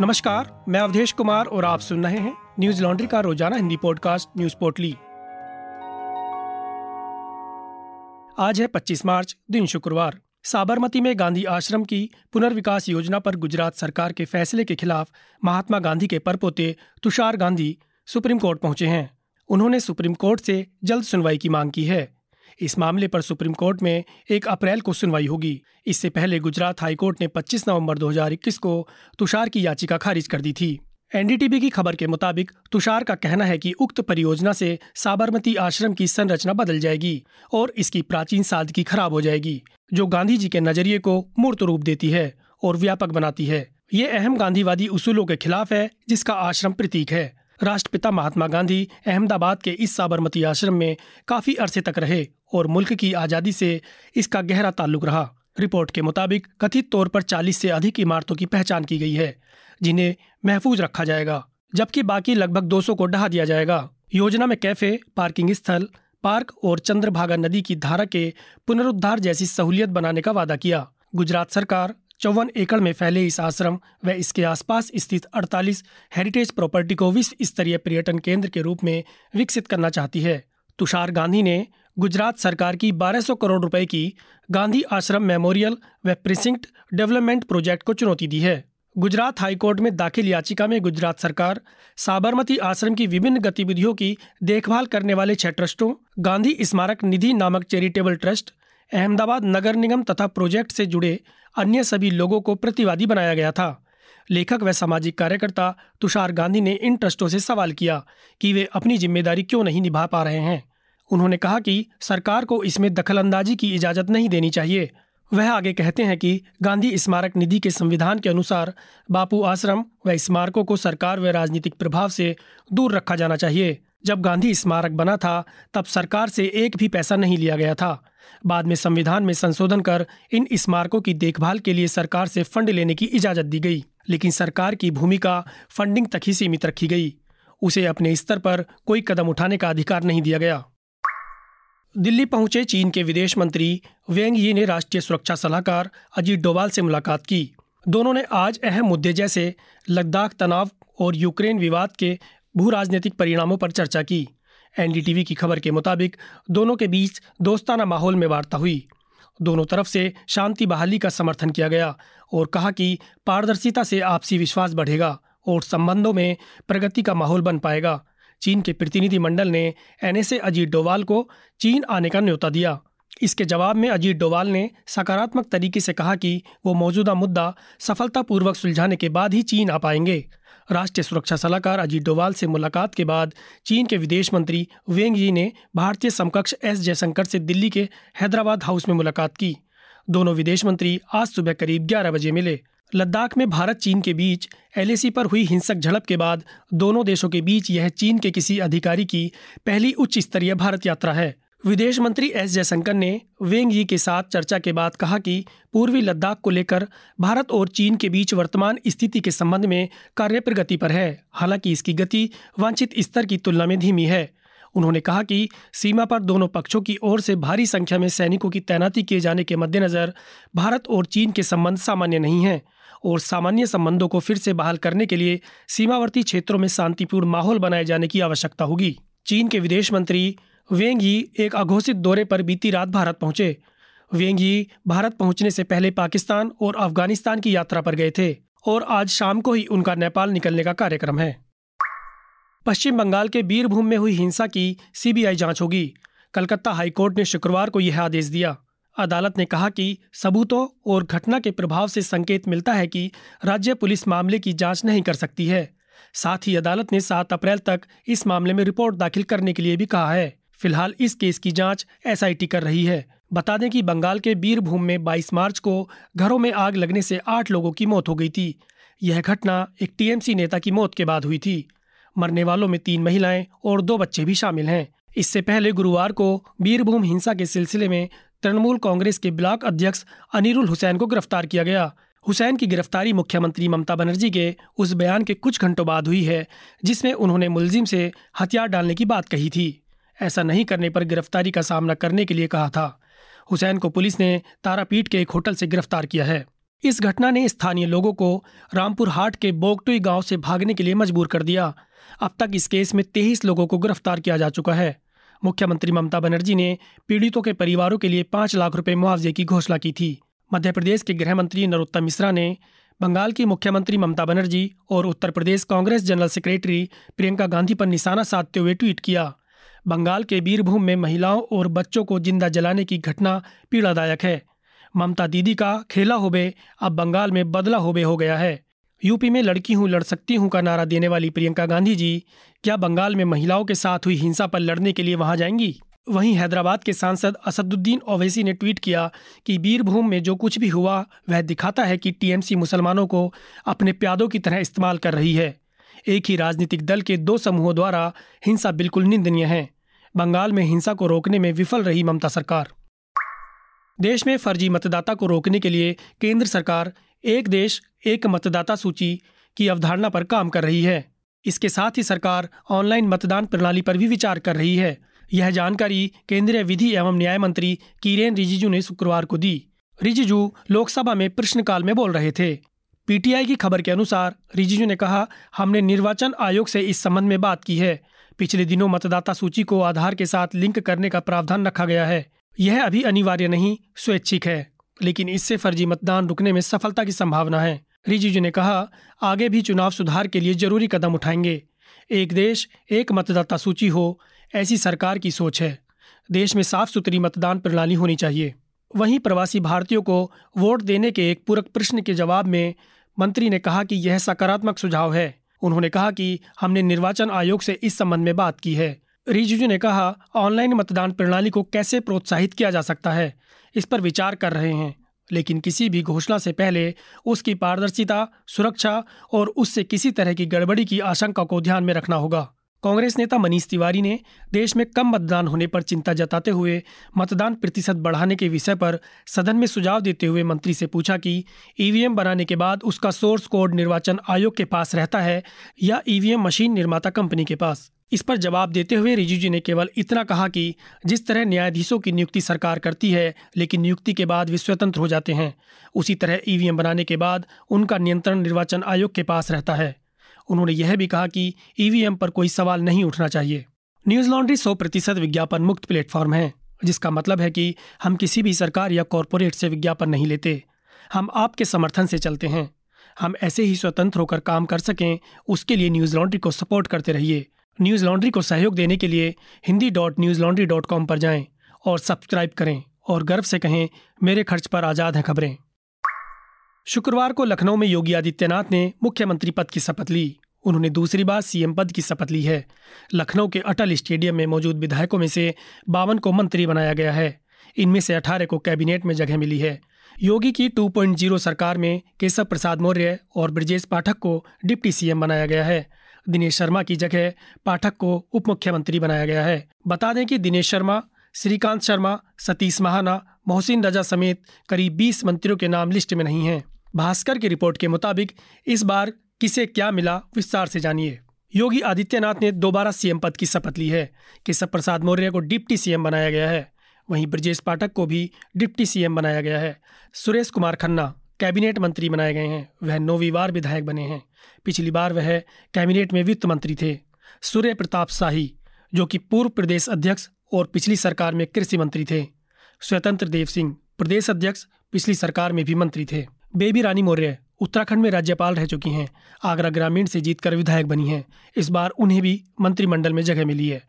नमस्कार, मैं अवधेश कुमार और आप सुन रहे हैं न्यूज़ लॉन्ड्री का रोज़ाना हिंदी पॉडकास्ट न्यूज़ पोर्टली। आज है 25 मार्च, दिन शुक्रवार। साबरमती में गांधी आश्रम की पुनर्विकास योजना पर गुजरात सरकार के फैसले के खिलाफ महात्मा गांधी के परपोते तुषार गांधी सुप्रीम कोर्ट पहुँचे हैं। उन्होंने सुप्रीम कोर्ट से जल्द सुनवाई की मांग की है। इस मामले पर सुप्रीम कोर्ट में एक अप्रैल को सुनवाई होगी। इससे पहले गुजरात हाईकोर्ट ने 25 नवंबर 2021 को तुषार की याचिका खारिज कर दी थी। एनडीटीवी की खबर के मुताबिक तुषार का कहना है कि उक्त परियोजना से साबरमती आश्रम की संरचना बदल जाएगी और इसकी प्राचीन सादगी खराब हो जाएगी, जो गांधी जी के नज़रिए को मूर्त रूप देती है और व्यापक बनाती है। ये अहम गांधीवादी उसूलों के खिलाफ है, जिसका आश्रम प्रतीक है। राष्ट्रपिता महात्मा गांधी अहमदाबाद के इस साबरमती आश्रम में काफ़ी अरसे तक रहे और मुल्क की आज़ादी से इसका गहरा ताल्लुक रहा। रिपोर्ट के मुताबिक, कथित तौर पर 40 से अधिक इमारतों की पहचान की गई है, जिन्हें महफूज रखा जाएगा, जबकि बाकी लगभग 200 को ढहा दिया जाएगा। योजना में कैफ़े, पार्किंग स्थल, पार्क और चंद्रभागा नदी की धारा के पुनरुद्धार जैसी सहूलियत बनाने का वादा किया। गुजरात सरकार चौवन एकड़ में फैले इस आश्रम व इसके आसपास स्थित 48 हेरिटेज प्रॉपर्टी को विश्व स्तरीय पर्यटन केंद्र के रूप में विकसित करना चाहती है। तुषार गांधी ने गुजरात सरकार की 1200 करोड़ रुपए की गांधी आश्रम मेमोरियल व प्रिसिंक्ट डेवलपमेंट प्रोजेक्ट को चुनौती दी है। गुजरात हाईकोर्ट में दाखिल याचिका में गुजरात सरकार साबरमती आश्रम की विभिन्न गतिविधियों की देखभाल करने वाले छह ट्रस्टों, गांधी स्मारक निधि नामक चैरिटेबल ट्रस्ट अहमदाबाद नगर निगम तथा प्रोजेक्ट से जुड़े अन्य सभी लोगों को प्रतिवादी बनाया गया था। लेखक व सामाजिक कार्यकर्ता तुषार गांधी ने इन ट्रस्टों से सवाल किया कि वे अपनी ज़िम्मेदारी क्यों नहीं निभा पा रहे हैं। उन्होंने कहा कि सरकार को इसमें दखलंदाजी की इजाज़त नहीं देनी चाहिए। वह आगे कहते हैं कि गांधी स्मारक निधि के संविधान के अनुसार बापू आश्रम व स्मारकों को सरकार व राजनीतिक प्रभाव से दूर रखा जाना चाहिए। जब गांधी स्मारक बना था, तब सरकार से एक भी पैसा नहीं लिया गया था। बाद में संविधान में संशोधन कर इन स्मारकों की देखभाल के लिए सरकार से फंड लेने की इजाज़त दी गई, लेकिन सरकार की भूमिका फंडिंग तक ही सीमित रखी गई। उसे अपने स्तर पर कोई कदम उठाने का अधिकार नहीं दिया गया। दिल्ली पहुँचे चीन के विदेश मंत्री वेंग यी ने राष्ट्रीय सुरक्षा सलाहकार अजीत डोवाल से मुलाकात की। दोनों ने आज अहम मुद्दे जैसे लद्दाख तनाव और यूक्रेन विवाद के भू राजनीतिक परिणामों पर चर्चा की। एनडीटीवी की खबर के मुताबिक दोनों के बीच दोस्ताना माहौल में वार्ता हुई। दोनों तरफ़ से शांति बहाली का समर्थन किया गया और कहा कि पारदर्शिता से आपसी विश्वास बढ़ेगा और संबंधों में प्रगति का माहौल बन पाएगा। चीन के प्रतिनिधि मंडल ने एनएसए अजीत डोवाल को चीन आने का न्योता दिया। इसके जवाब में अजीत डोवाल ने सकारात्मक तरीके से कहा कि वो मौजूदा मुद्दा सफलतापूर्वक सुलझाने के बाद ही चीन आ पाएँगे। राष्ट्रीय सुरक्षा सलाहकार अजीत डोवाल से मुलाकात के बाद चीन के विदेश मंत्री वेंग यी ने भारतीय समकक्ष एस जयशंकर से दिल्ली के हैदराबाद हाउस में मुलाकात की। दोनों विदेश मंत्री आज सुबह करीब ग्यारह बजे मिले। लद्दाख में भारत चीन के बीच एलएसी पर हुई हिंसक झड़प के बाद दोनों देशों के बीच यह चीन के किसी अधिकारी की पहली उच्च स्तरीय भारत यात्रा है। विदेश मंत्री एस जयशंकर ने वेंग यी के साथ चर्चा के बाद कहा कि पूर्वी लद्दाख को लेकर भारत और चीन के बीच वर्तमान स्थिति के संबंध में कार्य प्रगति पर है। हालाँकि इसकी गति वांछित स्तर की तुलना में धीमी है। उन्होंने कहा कि सीमा पर दोनों पक्षों की ओर से भारी संख्या में सैनिकों की तैनाती किए जाने के मद्देनज़र भारत और चीन के संबंध सामान्य नहीं हैं और सामान्य संबंधों को फिर से बहाल करने के लिए सीमावर्ती क्षेत्रों में शांतिपूर्ण माहौल बनाए जाने की आवश्यकता होगी। चीन के विदेश मंत्री वेंग यी एक अघोषित दौरे पर बीती रात भारत पहुँचे। वेंग यी भारत पहुँचने से पहले पाकिस्तान और अफ़गानिस्तान की यात्रा पर गए थे और आज शाम को ही उनका नेपाल निकलने का कार्यक्रम है। पश्चिम बंगाल के बीरभूम में हुई हिंसा की सीबीआई जाँच होगी। कलकत्ता हाईकोर्ट ने शुक्रवार को यह आदेश दिया। अदालत ने कहा कि सबूतों और घटना के प्रभाव से संकेत मिलता है कि राज्य पुलिस मामले की जाँच नहीं कर सकती है। साथ ही अदालत ने 7 अप्रैल तक इस मामले में रिपोर्ट दाखिल करने के लिए भी कहा है। फ़िलहाल इस केस की जाँच एसआईटी कर रही है। बता दें कि बंगाल के बीरभूम में 22 मार्च को घरों में आग लगने से आठ लोगों की मौत हो गई थी। यह घटना एक टीएमसी नेता की मौत के बाद हुई थी। मरने वालों में तीन महिलाएँ और दो बच्चे भी शामिल हैं। इससे पहले गुरुवार को बीरभूम हिंसा के सिलसिले में तृणमूल कांग्रेस के ब्लॉक अध्यक्ष अनिरुल हुसैन को गिरफ़्तार किया गया। हुसैन की गिरफ्तारी मुख्यमंत्री ममता बनर्जी के उस बयान के कुछ घंटों बाद हुई है, जिसमें उन्होंने मुलजिम से हथियार डालने की बात कही थी। ऐसा नहीं करने पर गिरफ्तारी का सामना करने के लिए कहा था। हुसैन को पुलिस ने तारापीठ के एक होटल से गिरफ़्तार किया है। इस घटना ने स्थानीय लोगों को रामपुर हाट के बोगटुई गाँव से भागने के लिए मजबूर कर दिया। अब तक इस केस में तेईस लोगों को गिरफ़्तार किया जा चुका है। मुख्यमंत्री ममता बनर्जी ने पीड़ितों के परिवारों के लिए पाँच लाख रुपए मुआवजे की घोषणा की थी। मध्य प्रदेश के गृह मंत्री नरोत्तम मिश्रा ने बंगाल की मुख्यमंत्री ममता बनर्जी और उत्तर प्रदेश कांग्रेस जनरल सेक्रेटरी प्रियंका गांधी पर निशाना साधते हुए ट्वीट किया। बंगाल के बीरभूम में महिलाओं और बच्चों को ज़िंदा जलाने की घटना पीड़ादायक है। ममता दीदी का खेला होबे अब बंगाल में बदला होबे हो गया है। यूपी में लड़की हूँ लड़ सकती हूँ का नारा देने वाली प्रियंका गांधी जी, क्या बंगाल में महिलाओं के साथ हुई हिंसा पर लड़ने के लिए वहाँ जाएँगी? वहीं हैदराबाद के सांसद असदुद्दीन ओवैसी ने ट्वीट किया कि बीरभूम में जो कुछ भी हुआ, वह दिखाता है कि टीएमसी मुसलमानों को अपने प्यादों की तरह इस्तेमाल कर रही है। एक ही राजनीतिक दल के दो समूहों द्वारा हिंसा बिल्कुल निंदनीय है। बंगाल में हिंसा को रोकने में विफल रही ममता सरकार। देश में फर्जी मतदाता को रोकने के लिए केंद्र सरकार, एक देश, एक मतदाता सूची की अवधारणा पर काम कर रही है। इसके साथ ही सरकार ऑनलाइन मतदान प्रणाली पर भी विचार कर रही है। यह जानकारी केंद्रीय विधि एवं न्याय मंत्री किरेन रिजिजू ने शुक्रवार को दी। रिजिजू लोकसभा में प्रश्नकाल में बोल रहे थे। पीटीआई की खबर के अनुसार, रिजिजू ने कहा, हमने निर्वाचन आयोग से इस संबंध में बात की है। पिछले दिनों मतदाता सूची को आधार के साथ लिंक करने का प्रावधान रखा गया है। यह अभी अनिवार्य नहीं, स्वैच्छिक है, लेकिन इससे फर्जी मतदान रुकने में सफलता की संभावना है। रिजिजू ने कहा, आगे भी चुनाव सुधार के लिए ज़रूरी कदम उठाएँगे। एक देश, एक मतदाता सूची हो, ऐसी सरकार की सोच है। देश में साफ़ सुथरी मतदान प्रणाली होनी चाहिए। वहीं प्रवासी भारतीयों को वोट देने के एक पूरक प्रश्न के जवाब में मंत्री ने कहा कि यह सकारात्मक सुझाव है। उन्होंने कहा कि हमने निर्वाचन आयोग से इस संबंध में बात की है। रिजिजू ने कहा, ऑनलाइन मतदान प्रणाली को कैसे प्रोत्साहित किया जा सकता है, इस पर विचार कर रहे हैं। लेकिन किसी भी घोषणा से पहले उसकी पारदर्शिता, सुरक्षा और उससे किसी तरह की गड़बड़ी की आशंका को ध्यान में रखना होगा। कांग्रेस नेता मनीष तिवारी ने देश में कम मतदान होने पर चिंता जताते हुए मतदान प्रतिशत बढ़ाने के विषय पर सदन में सुझाव देते हुए मंत्री से पूछा कि ईवीएम बनाने के बाद उसका सोर्स कोड निर्वाचन आयोग के पास रहता है या ईवीएम मशीन निर्माता कंपनी के पास? इस पर जवाब देते हुए रिजिजू ने केवल इतना कहा कि जिस तरह न्यायाधीशों की नियुक्ति सरकार करती है, लेकिन नियुक्ति के बाद वे स्वतंत्र हो जाते हैं। उसी तरह ईवीएम बनाने के बाद उनका नियंत्रण निर्वाचन आयोग के पास रहता है। उन्होंने यह भी कहा कि ईवीएम पर कोई सवाल नहीं उठना चाहिए। न्यूज़ लॉन्ड्री सौ प्रतिशत विज्ञापन मुक्त प्लेटफॉर्म है, जिसका मतलब है कि हम किसी भी सरकार या कॉरपोरेट से विज्ञापन नहीं लेते। हम आपके समर्थन से चलते हैं। हम ऐसे ही स्वतंत्र होकर काम कर सकें, उसके लिए न्यूज़ लॉन्ड्री को सपोर्ट करते रहिए। न्यूज़ लॉन्ड्री को सहयोग देने के लिए Hindi dot Newslaundry dot com पर जाएँ और सब्सक्राइब करें और गर्व से कहें, मेरे खर्च पर आज़ाद हैं खबरें। शुक्रवार को लखनऊ में योगी आदित्यनाथ ने मुख्यमंत्री पद की शपथ ली। उन्होंने दूसरी बार सीएम पद की शपथ ली है। लखनऊ के अटल स्टेडियम में मौजूद विधायकों में से बावन को मंत्री बनाया गया है। इनमें से अठारह को कैबिनेट में जगह मिली है। योगी की 2.0 सरकार में केशव प्रसाद मौर्य और ब्रजेश पाठक को डिप्टी सीएम बनाया गया है। दिनेश शर्मा की जगह पाठक को उप मुख्यमंत्री बनाया गया है। बता दें कि दिनेश शर्मा, श्रीकांत शर्मा, सतीश महाना, मोहसिन रजा समेत करीब 20 मंत्रियों के नाम लिस्ट में नहीं हैं। भास्कर की रिपोर्ट के मुताबिक, इस बार किसे क्या मिला विस्तार से जानिए। योगी आदित्यनाथ ने दोबारा सीएम पद की शपथ ली है। केशव प्रसाद मौर्य को डिप्टी सीएम बनाया गया है। वहीं ब्रजेश पाठक को भी डिप्टी सीएम बनाया गया है। सुरेश कुमार खन्ना, कैबिनेट मंत्री बनाए गए हैं। वह नौवीं विधायक बने हैं। पिछली बार वह कैबिनेट में वित्त मंत्री थे। सूर्य प्रताप शाही, जो कि पूर्व प्रदेश अध्यक्ष और पिछली सरकार में कृषि मंत्री थे। स्वतंत्र देव सिंह, प्रदेश अध्यक्ष, पिछली सरकार में भी मंत्री थे। बेबी रानी मौर्य उत्तराखंड में राज्यपाल रह चुकी हैं। आगरा ग्रामीण से जीतकर विधायक बनी हैं। इस बार उन्हें भी मंत्रिमंडल में जगह मिली है।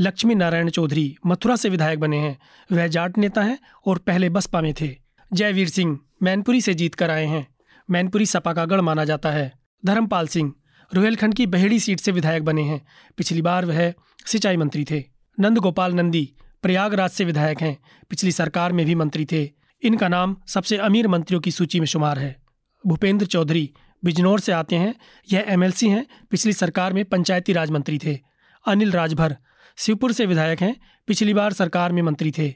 लक्ष्मी नारायण चौधरी मथुरा से विधायक बने हैं। वह जाट नेता हैं और पहले बसपा में थे। जयवीर सिंह मैनपुरी से जीत कर आए हैं। मैनपुरी सपा का गढ़ माना जाता है। धर्मपाल सिंह रोहेलखंड की बहेड़ी सीट से विधायक बने हैं। पिछली बार वह सिंचाई मंत्री थे। नंद गोपाल नंदी प्रयागराज से विधायक हैं। पिछली सरकार में भी मंत्री थे। इनका नाम सबसे अमीर मंत्रियों की सूची में शुमार है। भूपेंद्र चौधरी बिजनौर से आते हैं। यह एमएलसी हैं। पिछली सरकार में पंचायती राज मंत्री थे। अनिल राजभर शिवपुर से विधायक हैं। पिछली बार सरकार में मंत्री थे।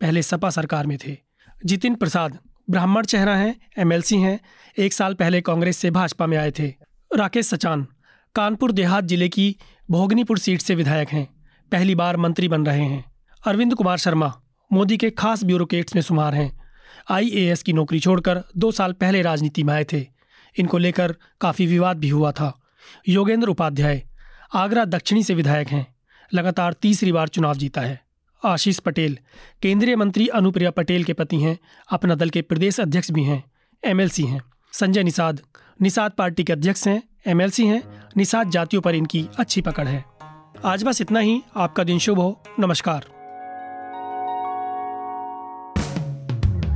पहले सपा सरकार में थे। जितिन प्रसाद ब्राह्मण चेहरा हैं। एमएलसी हैं। एक साल पहले कांग्रेस से भाजपा में आए थे। राकेश सचान कानपुर देहात ज़िले की भोगनीपुर सीट से विधायक हैं। पहली बार मंत्री बन रहे हैं। अरविंद कुमार शर्मा मोदी के खास ब्यूरोक्रेट्स में शुमार हैं। आईएएस की नौकरी छोड़कर दो साल पहले राजनीति में आए थे। इनको लेकर काफ़ी विवाद भी हुआ था। योगेंद्र उपाध्याय, आगरा दक्षिणी से विधायक हैं, लगातार तीसरी बार चुनाव जीता है। आशीष पटेल, केंद्रीय मंत्री अनुप्रिया पटेल के पति हैं, अपना दल के प्रदेश अध्यक्ष भी हैं, एमएलसी हैं। संजय निषाद निषाद पार्टी के अध्यक्ष हैं, एमएलसी हैं, निषाद जातियों पर इनकी अच्छी पकड़ है। आज बस इतना ही, आपका दिन शुभ हो, नमस्कार।